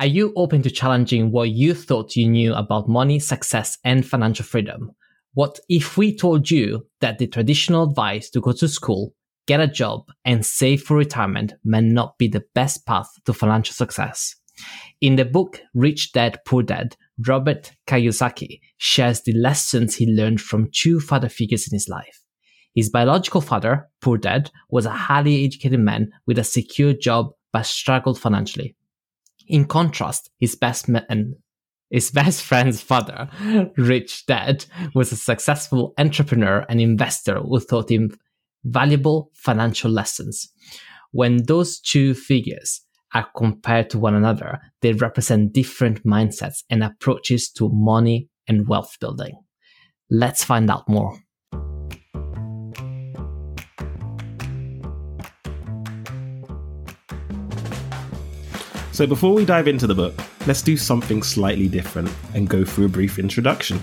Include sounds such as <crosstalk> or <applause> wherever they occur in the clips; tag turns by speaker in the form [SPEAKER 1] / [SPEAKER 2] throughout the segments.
[SPEAKER 1] Are you open to challenging what you thought you knew about money, success, and financial freedom? What if we told you that the traditional advice to go to school, get a job, and save for retirement may not be the best path to financial success? In the book Rich Dad Poor Dad, Robert Kiyosaki shares the lessons he learned from two father figures in his life. His biological father, poor dad, was a highly educated man with a secure job but struggled financially. In contrast, his best man, his <laughs> best friend's father, rich dad, was a successful entrepreneur and investor who taught him valuable financial lessons. When those two figures are compared to one another, they represent different mindsets and approaches to money and wealth building. Let's find out more.
[SPEAKER 2] So before we dive into the book, let's do something slightly different and go through a brief introduction.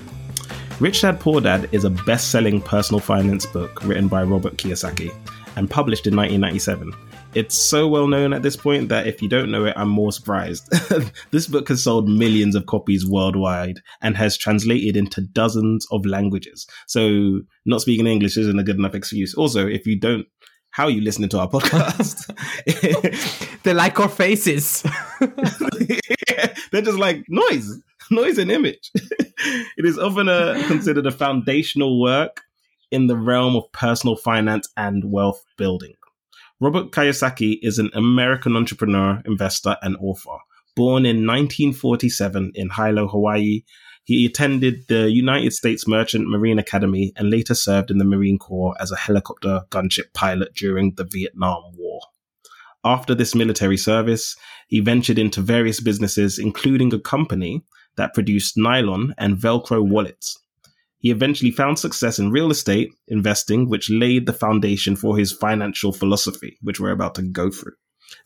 [SPEAKER 2] Rich Dad Poor Dad is a best selling personal finance book written by Robert Kiyosaki and published in 1997. It's so well known at this point that if you don't know it, I'm more surprised. <laughs> this book has sold millions of copies worldwide and has translated into dozens of languages. So, not speaking English isn't a good enough excuse. Also, if you don't how are you listening to our podcast? <laughs>
[SPEAKER 1] they like our faces. <laughs>
[SPEAKER 2] They're just like noise, noise and image. <laughs> it is often a, considered a foundational work in the realm of personal finance and wealth building. Robert Kiyosaki is an American entrepreneur, investor, and author. Born in 1947 in Hilo, Hawaii, he attended the United States Merchant Marine Academy and later served in the Marine Corps as a helicopter gunship pilot during the Vietnam War. After this military service, he ventured into various businesses, including a company that produced nylon and Velcro wallets. He eventually found success in real estate investing, which laid the foundation for his financial philosophy, which we're about to go through.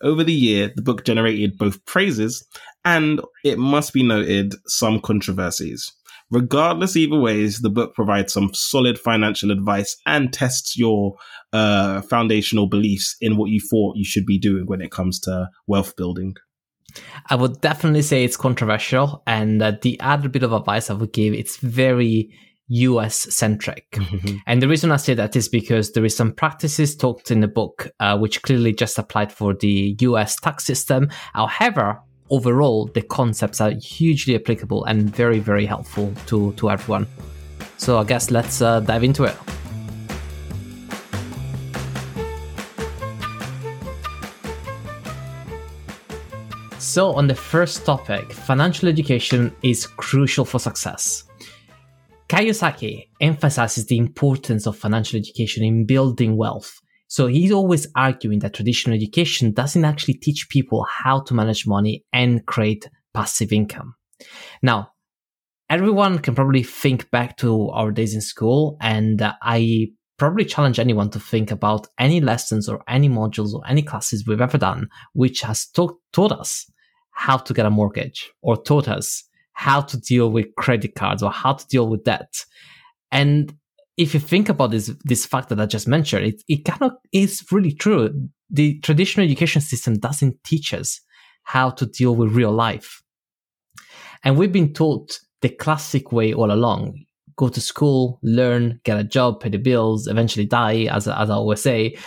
[SPEAKER 2] Over the year, the book generated both praises and, it must be noted, some controversies. Regardless, either ways, the book provides some solid financial advice and tests your uh, foundational beliefs in what you thought you should be doing when it comes to wealth building.
[SPEAKER 1] I would definitely say it's controversial, and uh, the other bit of advice I would give it's very US centric. Mm-hmm. And the reason I say that is because there is some practices talked in the book, uh, which clearly just applied for the US tax system. However, overall, the concepts are hugely applicable and very, very helpful to, to everyone. So I guess let's uh, dive into it. So, on the first topic, financial education is crucial for success. Kiyosaki emphasizes the importance of financial education in building wealth. So he's always arguing that traditional education doesn't actually teach people how to manage money and create passive income. Now, everyone can probably think back to our days in school, and I probably challenge anyone to think about any lessons or any modules or any classes we've ever done, which has taught, taught us how to get a mortgage or taught us how to deal with credit cards or how to deal with debt. And if you think about this, this fact that I just mentioned, it, it kind of is really true. The traditional education system doesn't teach us how to deal with real life. And we've been taught the classic way all along go to school, learn, get a job, pay the bills, eventually die, as, as I always say.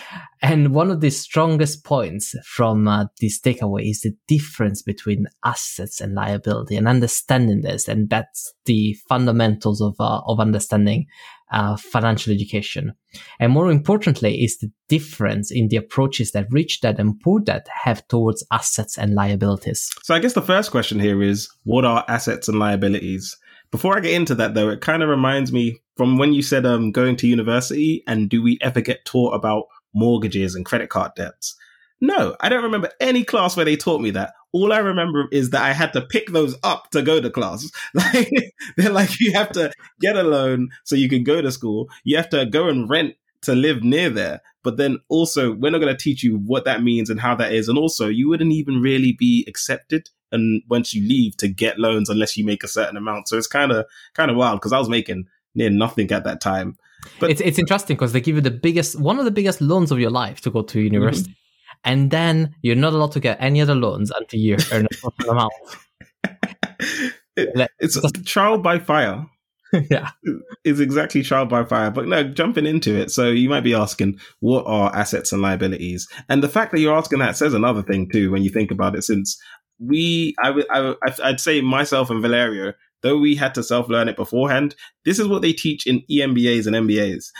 [SPEAKER 1] And one of the strongest points from uh, this takeaway is the difference between assets and liability and understanding this. And that's the fundamentals of, uh, of understanding uh, financial education. And more importantly, is the difference in the approaches that rich dad and poor dad have towards assets and liabilities.
[SPEAKER 2] So I guess the first question here is, what are assets and liabilities? Before I get into that, though, it kind of reminds me from when you said um, going to university and do we ever get taught about mortgages and credit card debts? No, I don't remember any class where they taught me that. All I remember is that I had to pick those up to go to class. <laughs> Like they're like you have to get a loan so you can go to school. You have to go and rent to live near there. But then also, we're not going to teach you what that means and how that is. And also, you wouldn't even really be accepted and once you leave to get loans unless you make a certain amount. So it's kind of kind of wild because I was making near nothing at that time.
[SPEAKER 1] But it's it's interesting because they give you the biggest one of the biggest loans of your life to go to university. Mm-hmm. and then you're not allowed to get any other loans until you earn a certain <laughs> amount.
[SPEAKER 2] It, it's trial by fire. <laughs>
[SPEAKER 1] yeah.
[SPEAKER 2] Is exactly trial by fire. But no, jumping into it. So you might be asking, what are assets and liabilities? And the fact that you're asking that says another thing too, when you think about it, since we, I would, I, I'd say myself and Valerio, though we had to self learn it beforehand, this is what they teach in EMBAs and MBAs.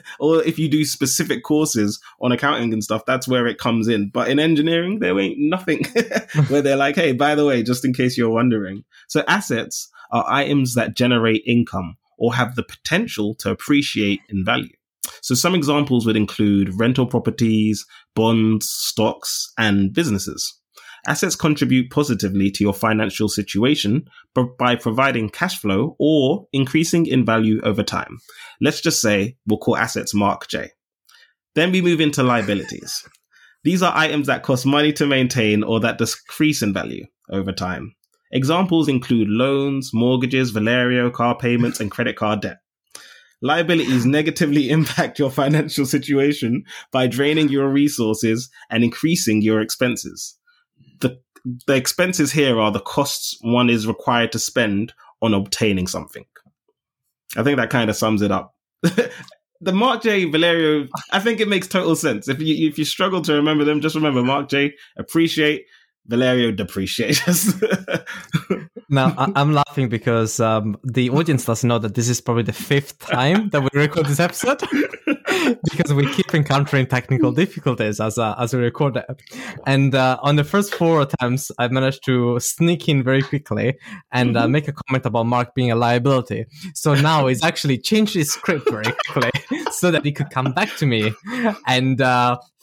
[SPEAKER 2] <laughs> <laughs> or if you do specific courses on accounting and stuff, that's where it comes in. But in engineering, there ain't nothing <laughs> where they're like, hey, by the way, just in case you're wondering. So assets are items that generate income or have the potential to appreciate in value. So some examples would include rental properties, bonds, stocks, and businesses. Assets contribute positively to your financial situation by providing cash flow or increasing in value over time. Let's just say we'll call assets Mark J. Then we move into liabilities. These are items that cost money to maintain or that decrease in value over time. Examples include loans, mortgages, Valerio, car payments, and credit card debt. Liabilities negatively <laughs> impact your financial situation by draining your resources and increasing your expenses the expenses here are the costs one is required to spend on obtaining something. I think that kind of sums it up. <laughs> the Mark J Valerio, I think it makes total sense. If you if you struggle to remember them, just remember Mark J appreciate Valerio depreciate. <laughs>
[SPEAKER 1] now I- am laughing because um, the audience doesn't know that this is probably the fifth time that we record this episode. <laughs> because we keep encountering technical difficulties as uh, as we record it. And uh, on the first four attempts, I managed to sneak in very quickly and uh, mm-hmm. make a comment about Mark being a liability. So now he's actually changed his script very quickly <laughs> so that he could come back to me and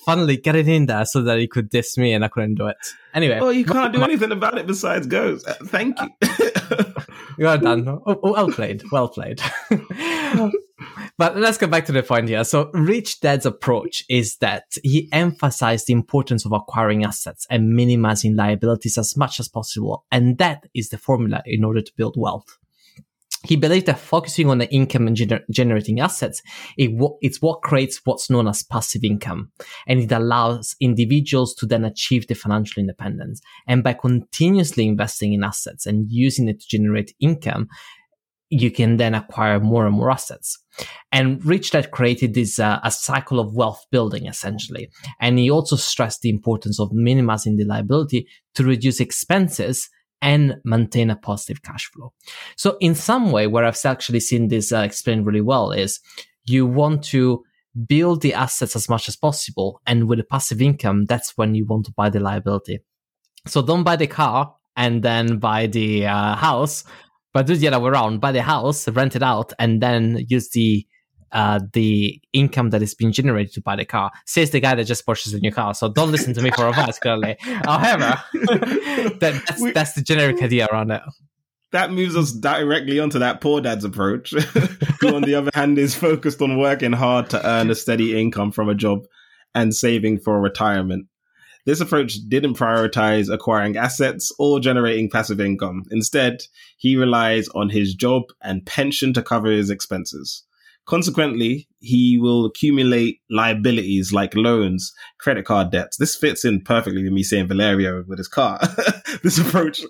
[SPEAKER 1] finally get it in there so that he could diss me and I couldn't do it. Anyway.
[SPEAKER 2] Well, you can't do anything about it besides goes. Uh, thank you. <laughs>
[SPEAKER 1] you are done. Oh, oh, well played. Well played. <laughs> but let's go back to the point here. So Rich Dad's approach is that he emphasized the importance of acquiring assets and minimizing liabilities as much as possible. And that is the formula in order to build wealth. He believed that focusing on the income and gener- generating assets, it w- it's what creates what's known as passive income. And it allows individuals to then achieve the financial independence. And by continuously investing in assets and using it to generate income, you can then acquire more and more assets. And Rich Dad created this uh, a cycle of wealth building essentially. And he also stressed the importance of minimizing the liability to reduce expenses and maintain a positive cash flow. So in some way, where I've actually seen this uh, explained really well is you want to build the assets as much as possible. And with a passive income, that's when you want to buy the liability. So don't buy the car and then buy the uh, house, but do the other way around. Buy the house, rent it out, and then use the uh, the income that is being generated to buy the car. Says the guy that just purchased a new car. So don't listen to me for advice, clearly. However, <laughs> that, that's, we, that's the generic idea around it.
[SPEAKER 2] That moves us directly onto that poor dad's approach, <laughs> who on the other hand is focused on working hard to earn a steady income from a job and saving for retirement. This approach didn't prioritize acquiring assets or generating passive income. Instead, he relies on his job and pension to cover his expenses. Consequently, he will accumulate liabilities like loans, credit card debts. This fits in perfectly with me saying Valerio with his car. <laughs> this approach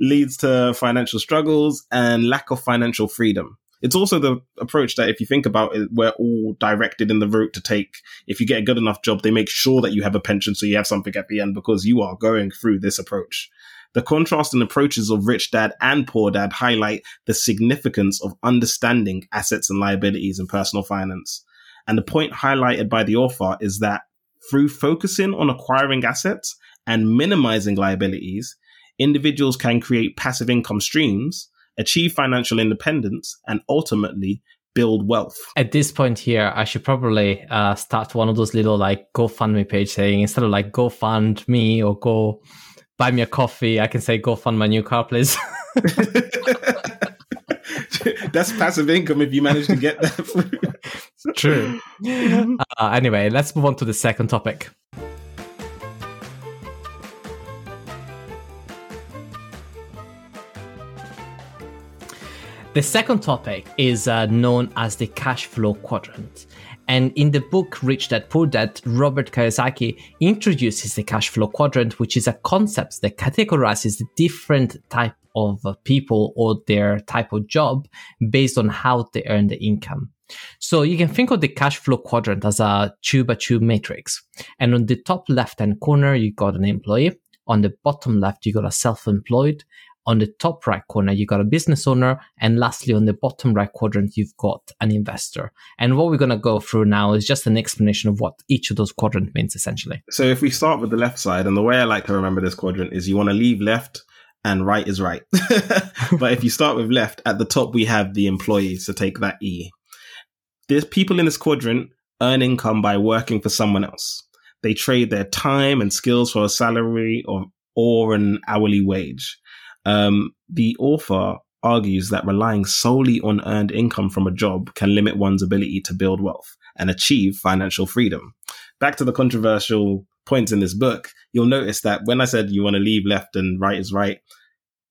[SPEAKER 2] leads to financial struggles and lack of financial freedom. It's also the approach that, if you think about it, we're all directed in the route to take. If you get a good enough job, they make sure that you have a pension so you have something at the end because you are going through this approach. The contrasting approaches of Rich Dad and Poor Dad highlight the significance of understanding assets and liabilities in personal finance. And the point highlighted by the author is that through focusing on acquiring assets and minimizing liabilities, individuals can create passive income streams, achieve financial independence, and ultimately build wealth.
[SPEAKER 1] At this point here, I should probably uh, start one of those little like GoFundMe page saying instead of like go fund me or go buy me a coffee, I can say, go fund my new car, please. <laughs> <laughs>
[SPEAKER 2] That's passive income if you manage to get that. <laughs>
[SPEAKER 1] True. Uh, anyway, let's move on to the second topic. The second topic is uh, known as the cash flow quadrant. And in the book Rich Dad Poor Dad, Robert Kiyosaki introduces the cash flow quadrant, which is a concept that categorizes the different type of people or their type of job based on how they earn the income. So you can think of the cash flow quadrant as a two by two matrix. And on the top left hand corner, you got an employee. On the bottom left, you got a self-employed. On the top right corner, you've got a business owner. And lastly, on the bottom right quadrant, you've got an investor. And what we're going to go through now is just an explanation of what each of those quadrants means essentially.
[SPEAKER 2] So if we start with the left side, and the way I like to remember this quadrant is you want to leave left and right is right. <laughs> but if you start with left, at the top, we have the employees. So take that E. There's people in this quadrant earn income by working for someone else. They trade their time and skills for a salary or, or an hourly wage. Um, the author argues that relying solely on earned income from a job can limit one's ability to build wealth and achieve financial freedom. Back to the controversial points in this book, you'll notice that when I said you want to leave left and right is right,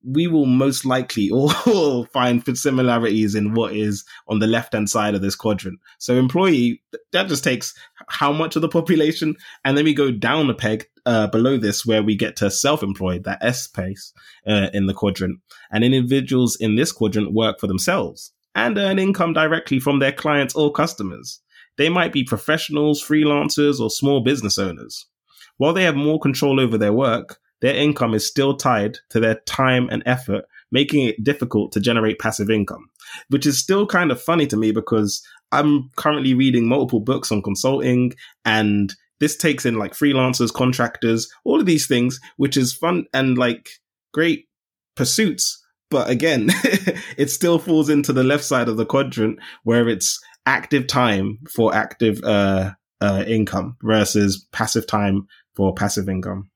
[SPEAKER 2] we will most likely <laughs> all find similarities in what is on the left hand side of this quadrant. So employee, that just takes how much of the population, and then we go down a peg uh, below this where we get to self-employed, that S space uh, in the quadrant. And individuals in this quadrant work for themselves and earn income directly from their clients or customers. They might be professionals, freelancers, or small business owners. While they have more control over their work, their income is still tied to their time and effort, making it difficult to generate passive income, which is still kind of funny to me because I'm currently reading multiple books on consulting and this takes in like freelancers, contractors, all of these things, which is fun and like great pursuits. But again, <laughs> it still falls into the left side of the quadrant where it's active time for active uh, uh, income versus passive time for passive income.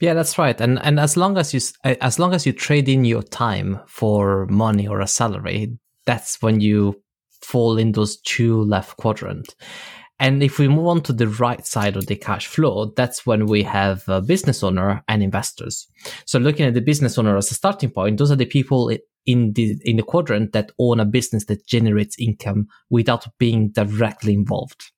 [SPEAKER 1] Yeah, that's right. And and as long as you as long as you trade in your time for money or a salary, that's when you fall in those two left quadrant. And if we move on to the right side of the cash flow, that's when we have a business owner and investors. So looking at the business owner as a starting point, those are the people in the in the quadrant that own a business that generates income without being directly involved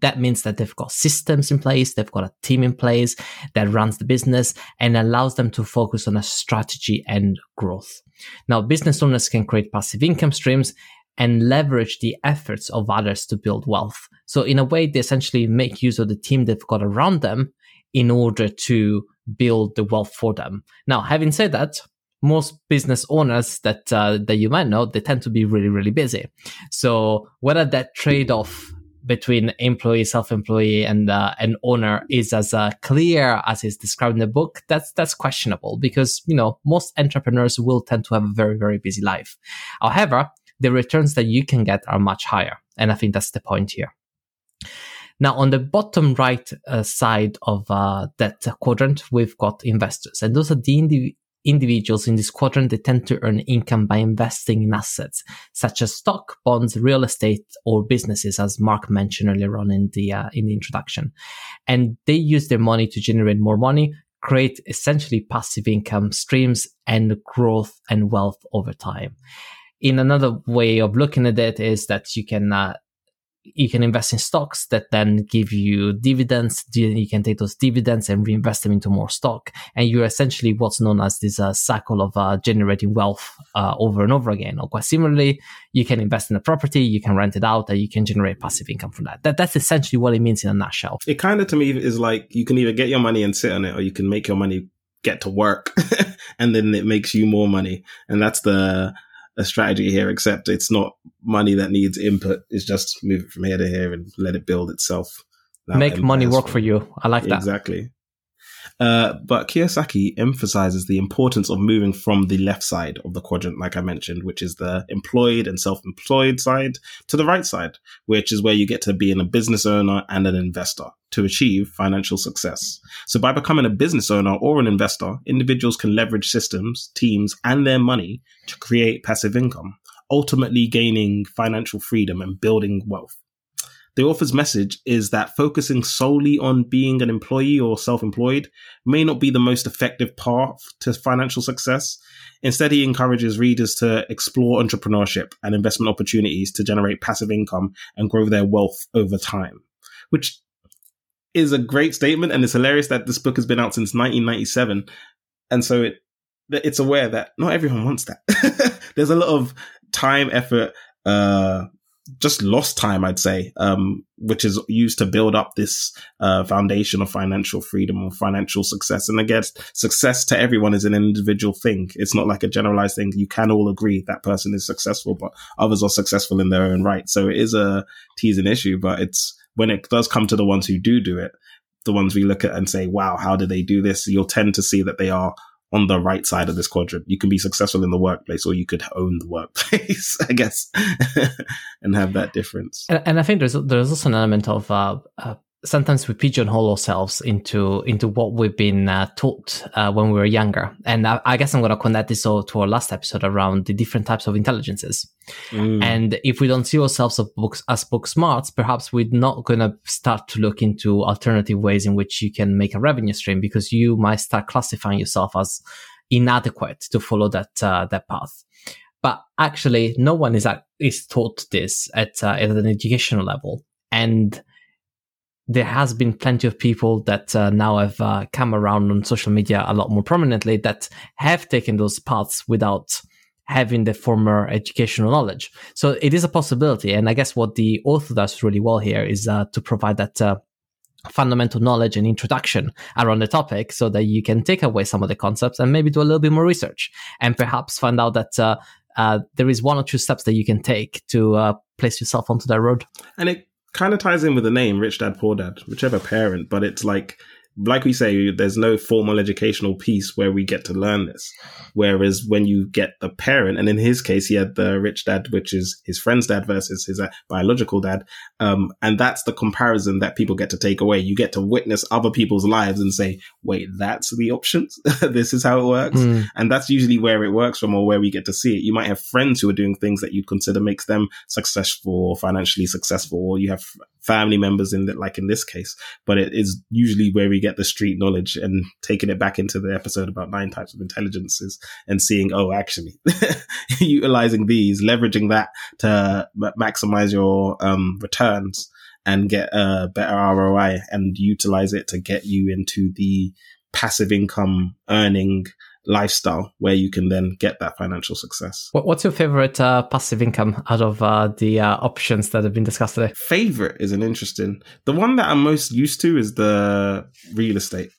[SPEAKER 1] that means that they've got systems in place, they've got a team in place that runs the business and allows them to focus on a strategy and growth. Now, business owners can create passive income streams and leverage the efforts of others to build wealth. So in a way, they essentially make use of the team they've got around them in order to build the wealth for them. Now, having said that, most business owners that uh, that you might know, they tend to be really, really busy. So whether that trade off between employee, self-employee, and uh, an owner is as uh, clear as is described in the book, that's that's questionable because you know most entrepreneurs will tend to have a very very busy life. However, the returns that you can get are much higher, and I think that's the point here. Now, on the bottom right uh, side of uh, that quadrant, we've got investors, and those are the indi- individuals in this quadrant, they tend to earn income by investing in assets such as stock, bonds, real estate, or businesses, as Mark mentioned earlier on in the uh, in the introduction. And they use their money to generate more money, create essentially passive income streams, and growth and wealth over time. In another way of looking at it is that you can uh, you can invest in stocks that then give you dividends. You can take those dividends and reinvest them into more stock. And you're essentially what's known as this uh, cycle of uh, generating wealth uh, over and over again. Or quite similarly, you can invest in a property, you can rent it out, and you can generate passive income from that. that that's essentially what it means in a nutshell.
[SPEAKER 2] It kind of to me is like you can either get your money and sit on it, or you can make your money get to work <laughs> and then it makes you more money. And that's the a strategy here, except it's not money that needs input. It's just move it from here to here and let it build itself.
[SPEAKER 1] Make money work for you. I like that.
[SPEAKER 2] Exactly. Uh, but Kiyosaki emphasizes the importance of moving from the left side of the quadrant, like I mentioned, which is the employed and self-employed side, to the right side, which is where you get to be a business owner and an investor to achieve financial success. So by becoming a business owner or an investor, individuals can leverage systems, teams, and their money to create passive income, ultimately gaining financial freedom and building wealth. The author's message is that focusing solely on being an employee or self employed may not be the most effective path to financial success. Instead, he encourages readers to explore entrepreneurship and investment opportunities to generate passive income and grow their wealth over time, which is a great statement. And it's hilarious that this book has been out since 1997. And so it, it's aware that not everyone wants that. <laughs> There's a lot of time, effort, uh, just lost time, I'd say, um, which is used to build up this uh, foundation of financial freedom or financial success. And guess success to everyone is an individual thing. It's not like a generalized thing. You can all agree that person is successful, but others are successful in their own right. So it is a teasing issue, but it's when it does come to the ones who do do it, the ones we look at and say, wow, how did they do this? You'll tend to see that they are on the right side of this quadrant. You can be successful in the workplace or you could own the workplace, <laughs> I guess, <laughs> and have that difference.
[SPEAKER 1] And, and, I think there's there's also an element of uh, uh, sometimes we pigeonhole ourselves into into what we've been uh, taught uh, when we were younger. And I, I guess I'm going to connect this all to our last episode around the different types of intelligences. Mm. And if we don't see ourselves as books as book smarts, perhaps we're not going to start to look into alternative ways in which you can make a revenue stream because you might start classifying yourself as inadequate to follow that uh, that path. But actually, no one is is taught this at uh, at an educational level, and there has been plenty of people that uh, now have uh, come around on social media a lot more prominently that have taken those paths without having the former educational knowledge. So it is a possibility. And I guess what the author does really well here is uh, to provide that uh, fundamental knowledge and introduction around the topic so that you can take away some of the concepts and maybe do a little bit more research and perhaps find out that uh, uh, there is one or two steps that you can take to place yourself onto that road.
[SPEAKER 2] And it kind of ties in with the name rich dad poor dad whichever parent but it's like like we say, there's no formal educational piece where we get to learn this. Whereas when you get the parent, and in his case, he had the rich dad, which is his friend's dad versus his uh, biological dad. Um, and that's the comparison that people get to take away. You get to witness other people's lives and say, wait, that's the options. <laughs> this is how it works. Mm. And that's usually where it works from or where we get to see it. You might have friends who are doing things that you'd consider makes them successful or financially successful, or you have family members in that, like in this case, but it is usually where we get the street knowledge and taking it back into the episode about nine types of intelligences and seeing, oh, actually <laughs> utilizing these, leveraging that to maximize your um, returns and get a better ROI and utilize it to get you into the passive income earning lifestyle where you can then get that financial success.
[SPEAKER 1] What's your favorite uh, passive income out of uh, the uh, options that have been discussed today?
[SPEAKER 2] Favorite is an interesting. The one that I'm most used to is the real estate.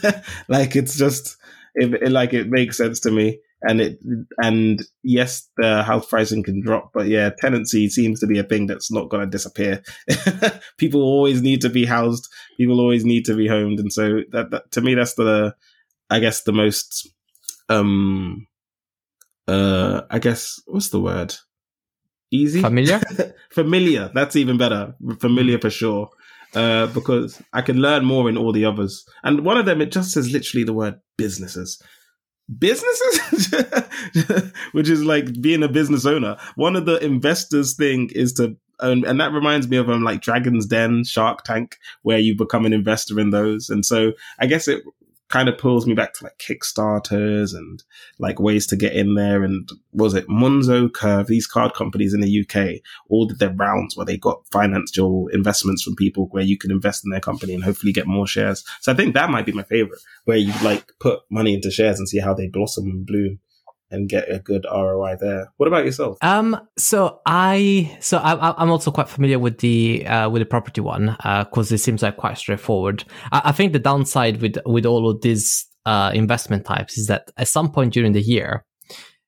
[SPEAKER 2] <laughs> like it's just it, it, like it makes sense to me. And it and yes, the house pricing can drop, but yeah, tenancy seems to be a thing that's not going to disappear. <laughs> People always need to be housed. People always need to be homed, and so that, that to me, that's the I guess the most um uh I guess what's the word? Easy?
[SPEAKER 1] Familiar? <laughs>
[SPEAKER 2] Familiar. That's even better. Familiar for sure. Uh, because I can learn more in all the others. And one of them, it just says literally the word businesses. Businesses? <laughs> Which is like being a business owner. One of the investors thing is to and, and, that reminds me of um like Dragon's Den, Shark Tank, where you become an investor in those. And so I guess it kind of pulls me back to like Kickstarters and like ways to get in there. And was it Monzo Curve? These card companies in the UK all did their rounds where they got financial investments from people where you can invest in their company and hopefully get more shares. So I think that might be my favorite, where you like put money into shares and see how they blossom and bloom and get a good ROI there. What about yourself?
[SPEAKER 1] Um, so I, so I, am also quite familiar with the uh, with the property one because uh, it seems like quite straightforward. I, I, think the downside with with all of these uh, investment types is that at some point during the year,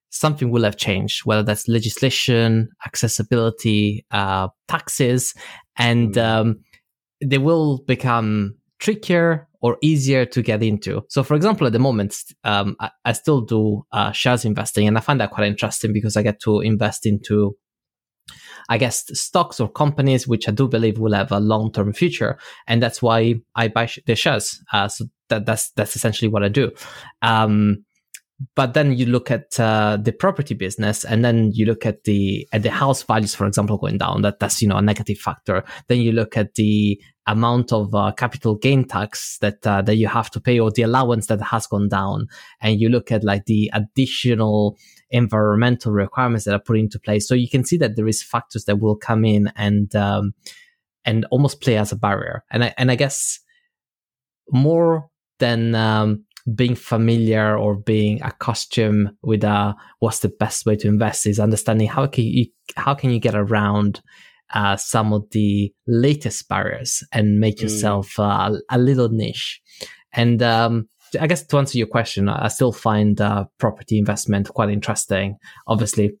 [SPEAKER 1] something will have changed, whether that's legislation, accessibility, uh, taxes, and mm. um, they will become trickier or easier to get into. So, for example, at the moment, um, I, I, still do uh, shares investing, and I find that quite interesting because I get to invest into, I guess, stocks or companies which I do believe will have a long term future, and that's why I buy sh- the shares. Uh, so that, that's that's essentially what I do. Um, but then you look at uh, the property business and then you look at the at the house values for example going down. That that's you know a negative factor. Then you look at the amount of uh, capital gain tax that uh, that you have to pay or the allowance that has gone down. And you look at like the additional environmental requirements that are put into place. So you can see that there is factors that will come in and um, and almost play as a barrier. And i and i guess more than um, being familiar or being accustomed with uh, what's the best way to invest is understanding how can you how can you get around uh, some of the latest barriers and make mm. yourself uh, a little niche. And um, I guess to answer your question, I still find uh, property investment quite interesting. Obviously,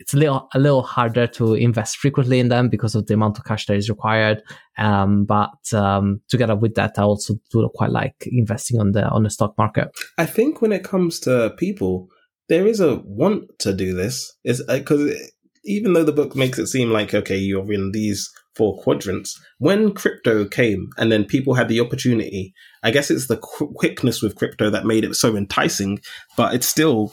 [SPEAKER 1] it's a little a little harder to invest frequently in them because of the amount of cash that is required. Um, but um, together with that, I also do quite like investing on the on the stock market.
[SPEAKER 2] I think when it comes to people, there is a want to do this. Is because uh, even though the book makes it seem like okay, you're in these four quadrants. When crypto came, and then people had the opportunity. I guess it's the qu- quickness with crypto that made it so enticing, but it's still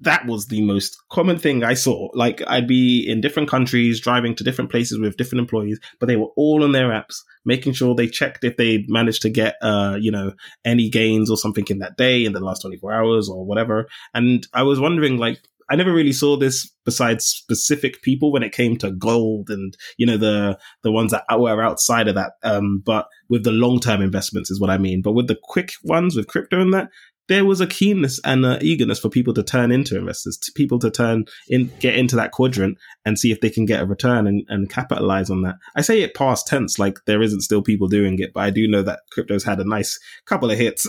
[SPEAKER 2] that was the most common thing I saw. Like I'd be in different countries, driving to different places with different employees, but they were all on their apps, making sure they checked if they managed to get, uh, you know, any gains or something in that day, in the last 24 hours or whatever. And I was wondering, like, I never really saw this besides specific people when it came to gold and, you know, the, the ones that were outside of that. Um, but with the long term investments is what I mean. But with the quick ones with crypto and that, there was a keenness and an eagerness for people to turn into investors, to people to turn in, get into that quadrant and see if they can get a return and, and capitalize on that. I say it past tense, like there isn't still people doing it, but I do know that crypto's had a nice couple of hits.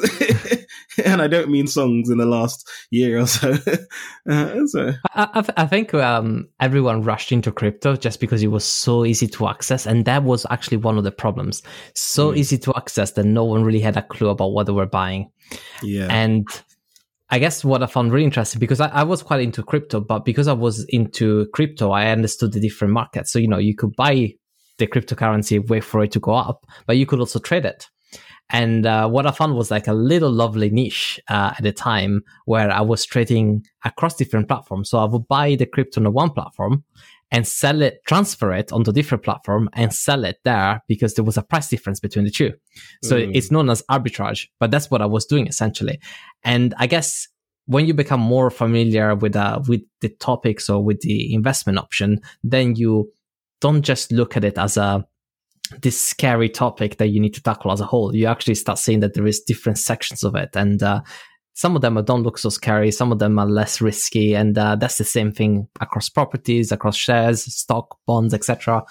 [SPEAKER 2] <laughs> and I don't mean songs in the last year or so. <laughs> uh, so.
[SPEAKER 1] I, I, th- I, think um, everyone rushed into crypto just because it was so easy to access. And that was actually one of the problems. So mm. easy to access that no one really had a clue about what they were buying.
[SPEAKER 2] Yeah.
[SPEAKER 1] And I guess what I found really interesting because I, I, was quite into crypto, but because I was into crypto, I understood the different markets. So, you know, you could buy the cryptocurrency, wait for it to go up, but you could also trade it. And uh, what I found was like a little lovely niche uh, at the time where I was trading across different platforms. So I would buy the crypto on one platform and sell it, transfer it onto different platform and sell it there because there was a price difference between the two. So mm. it's known as arbitrage, but that's what I was doing essentially. And I guess when you become more familiar with, uh, with the topics or with the investment option, then you don't just look at it as a, this scary topic that you need to tackle as a whole. You actually start seeing that there is different sections of it. And, uh, some of them don't look so scary. Some of them are less risky. And uh, that's the same thing across properties, across shares, stock, bonds, etc.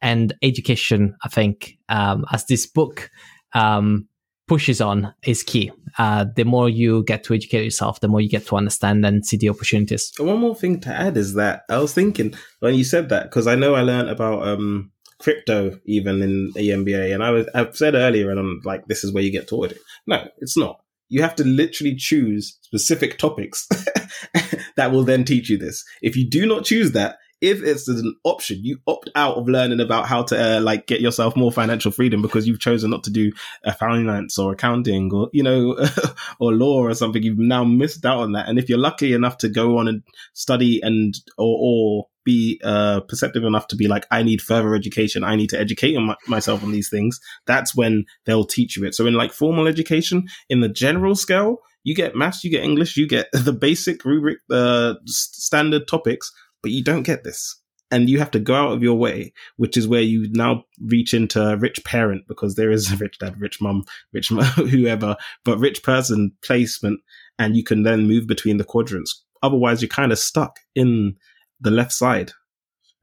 [SPEAKER 1] And education, I think, um, as this book um, pushes on, is key. Uh, the more you get to educate yourself, the more you get to understand and see the opportunities.
[SPEAKER 2] One more thing to add is that I was thinking when you said that, because I know I learned about um, crypto even in the MBA, and I was I've said earlier, and I'm like, this is where you get taught it. No, it's not you have to literally choose specific topics <laughs> that will then teach you this. If you do not choose that, if it's an option, you opt out of learning about how to uh, like get yourself more financial freedom because you've chosen not to do uh, finance or accounting or you know <laughs> or law or something. You've now missed out on that. And if you're lucky enough to go on and study and or, or be uh, perceptive enough to be like, I need further education. I need to educate my- myself on these things. That's when they'll teach you it. So in like formal education, in the general scale, you get maths, you get English, you get <laughs> the basic rubric, uh, standard topics, but you don't get this. And you have to go out of your way, which is where you now reach into rich parent because there is a rich dad, rich mum, rich mom, <laughs> whoever, but rich person placement. And you can then move between the quadrants. Otherwise, you're kind of stuck in the left side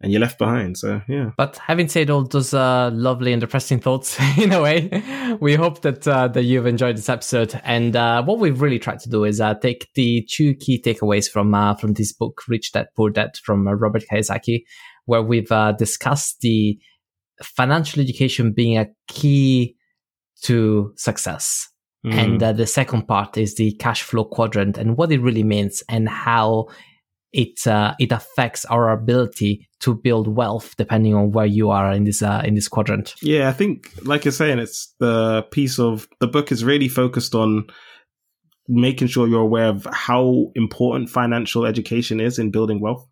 [SPEAKER 2] and you're left behind. So yeah.
[SPEAKER 1] But having said all those uh, lovely and depressing thoughts, <laughs> in a way, we hope that uh, that you've enjoyed this episode. And uh, what we've really tried to do is uh, take the two key takeaways from uh, from this book, Rich Dad Poor Dad, from uh, Robert Kiyosaki, where we've discussed the financial education being a key to success. Mm. And the second part is the cash flow quadrant and what it really means and how it uh, it affects our ability to build wealth depending on where you are in this uh, in this quadrant.
[SPEAKER 2] Yeah, I think like you're saying, it's the piece of the book is really focused on making sure you're aware of how important financial education is in building wealth.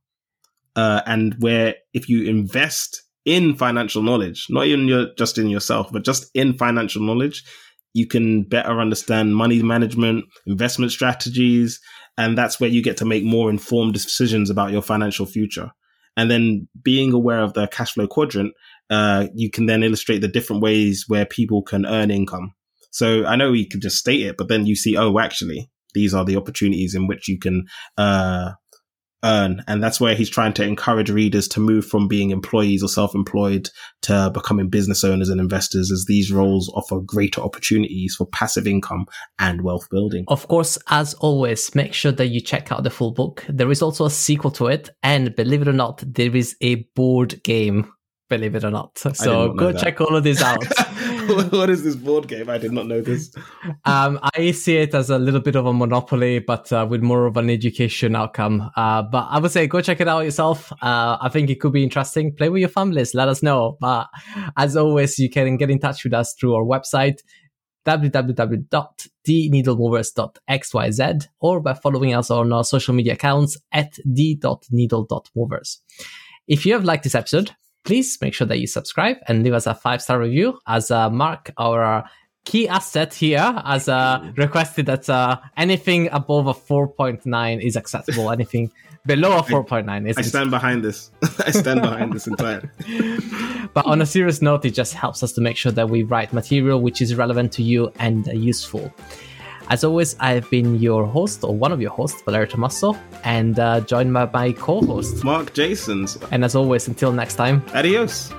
[SPEAKER 2] Uh, and where if you invest in financial knowledge, not even your, just in yourself, but just in financial knowledge, you can better understand money management, investment strategies, and that's where you get to make more informed decisions about your financial future. And then being aware of the cash flow quadrant, uh, you can then illustrate the different ways where people can earn income. So I know we could just state it, but then you see, oh, actually, these are the opportunities in which you can uh, earn. And that's where he's trying to encourage readers to move from being employees or self-employed to becoming business owners and investors as these roles offer greater opportunities for passive income and wealth building.
[SPEAKER 1] Of course, as always, make sure that you check out the full book. There is also a sequel to it. And believe it or not, there is a board game believe it or not. So go check all of these out. <laughs>
[SPEAKER 2] what is this board game? I did not know this.
[SPEAKER 1] Um, I see it as a little bit of a monopoly, but uh, with more of an education outcome. Uh, but I would say go check it out yourself. Uh, I think it could be interesting. Play with your families. Let us know. But as always, you can get in touch with us through our website www.theneedlemovers.xyz or by following us on our social media accounts at the.needle.movers. If you have liked this episode, please make sure that you subscribe and leave us a five star review as uh, Mark, our key asset here, has uh, requested that uh, anything above a 4.9 is acceptable. <laughs> anything below a 4.9 is. <laughs>
[SPEAKER 2] I stand behind this. I stand behind this entirely. <laughs>
[SPEAKER 1] but on a serious note, it just helps us to make sure that we write material which is relevant to you and useful. As always, I've been your host, or one of your hosts, Valerio Tommaso, and uh, joined by my co host,
[SPEAKER 2] Mark Jasons.
[SPEAKER 1] And as always, until next time,
[SPEAKER 2] adios.